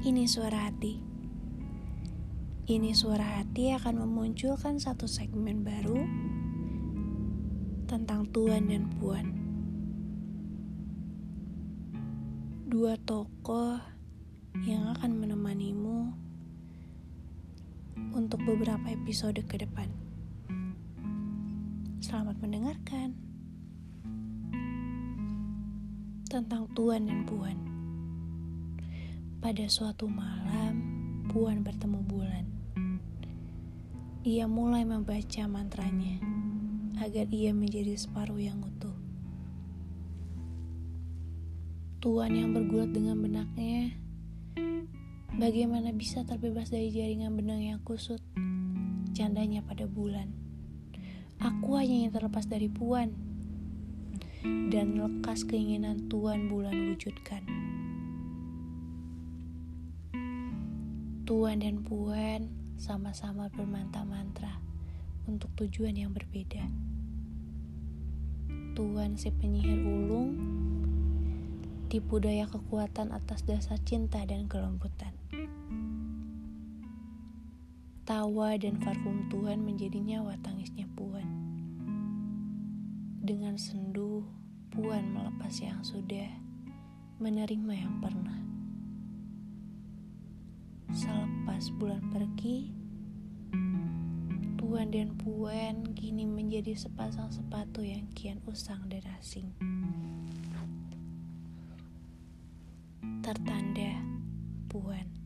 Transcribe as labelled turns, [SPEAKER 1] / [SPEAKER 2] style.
[SPEAKER 1] Ini suara hati. Ini suara hati akan memunculkan satu segmen baru tentang Tuan dan Puan. Dua tokoh yang akan menemanimu untuk beberapa episode ke depan. Selamat mendengarkan tentang Tuan dan Puan. Pada suatu malam, Puan bertemu bulan. Ia mulai membaca mantranya agar ia menjadi separuh yang utuh. Tuan yang bergulat dengan benaknya, bagaimana bisa terbebas dari jaringan benang yang kusut? Candanya pada bulan. Aku hanya ingin terlepas dari Puan dan lekas keinginan Tuan bulan wujudkan. Tuan dan Puan sama-sama bermantra-mantra untuk tujuan yang berbeda. Tuan si penyihir ulung tipu daya kekuatan atas dasar cinta dan kelembutan. Tawa dan parfum Tuhan menjadi nyawa tangisnya Puan. Dengan sendu, Puan melepas yang sudah, menerima yang pernah. Selepas bulan pergi, Tuan dan Puan kini menjadi sepasang sepatu yang kian usang dan asing. Tertanda Puan.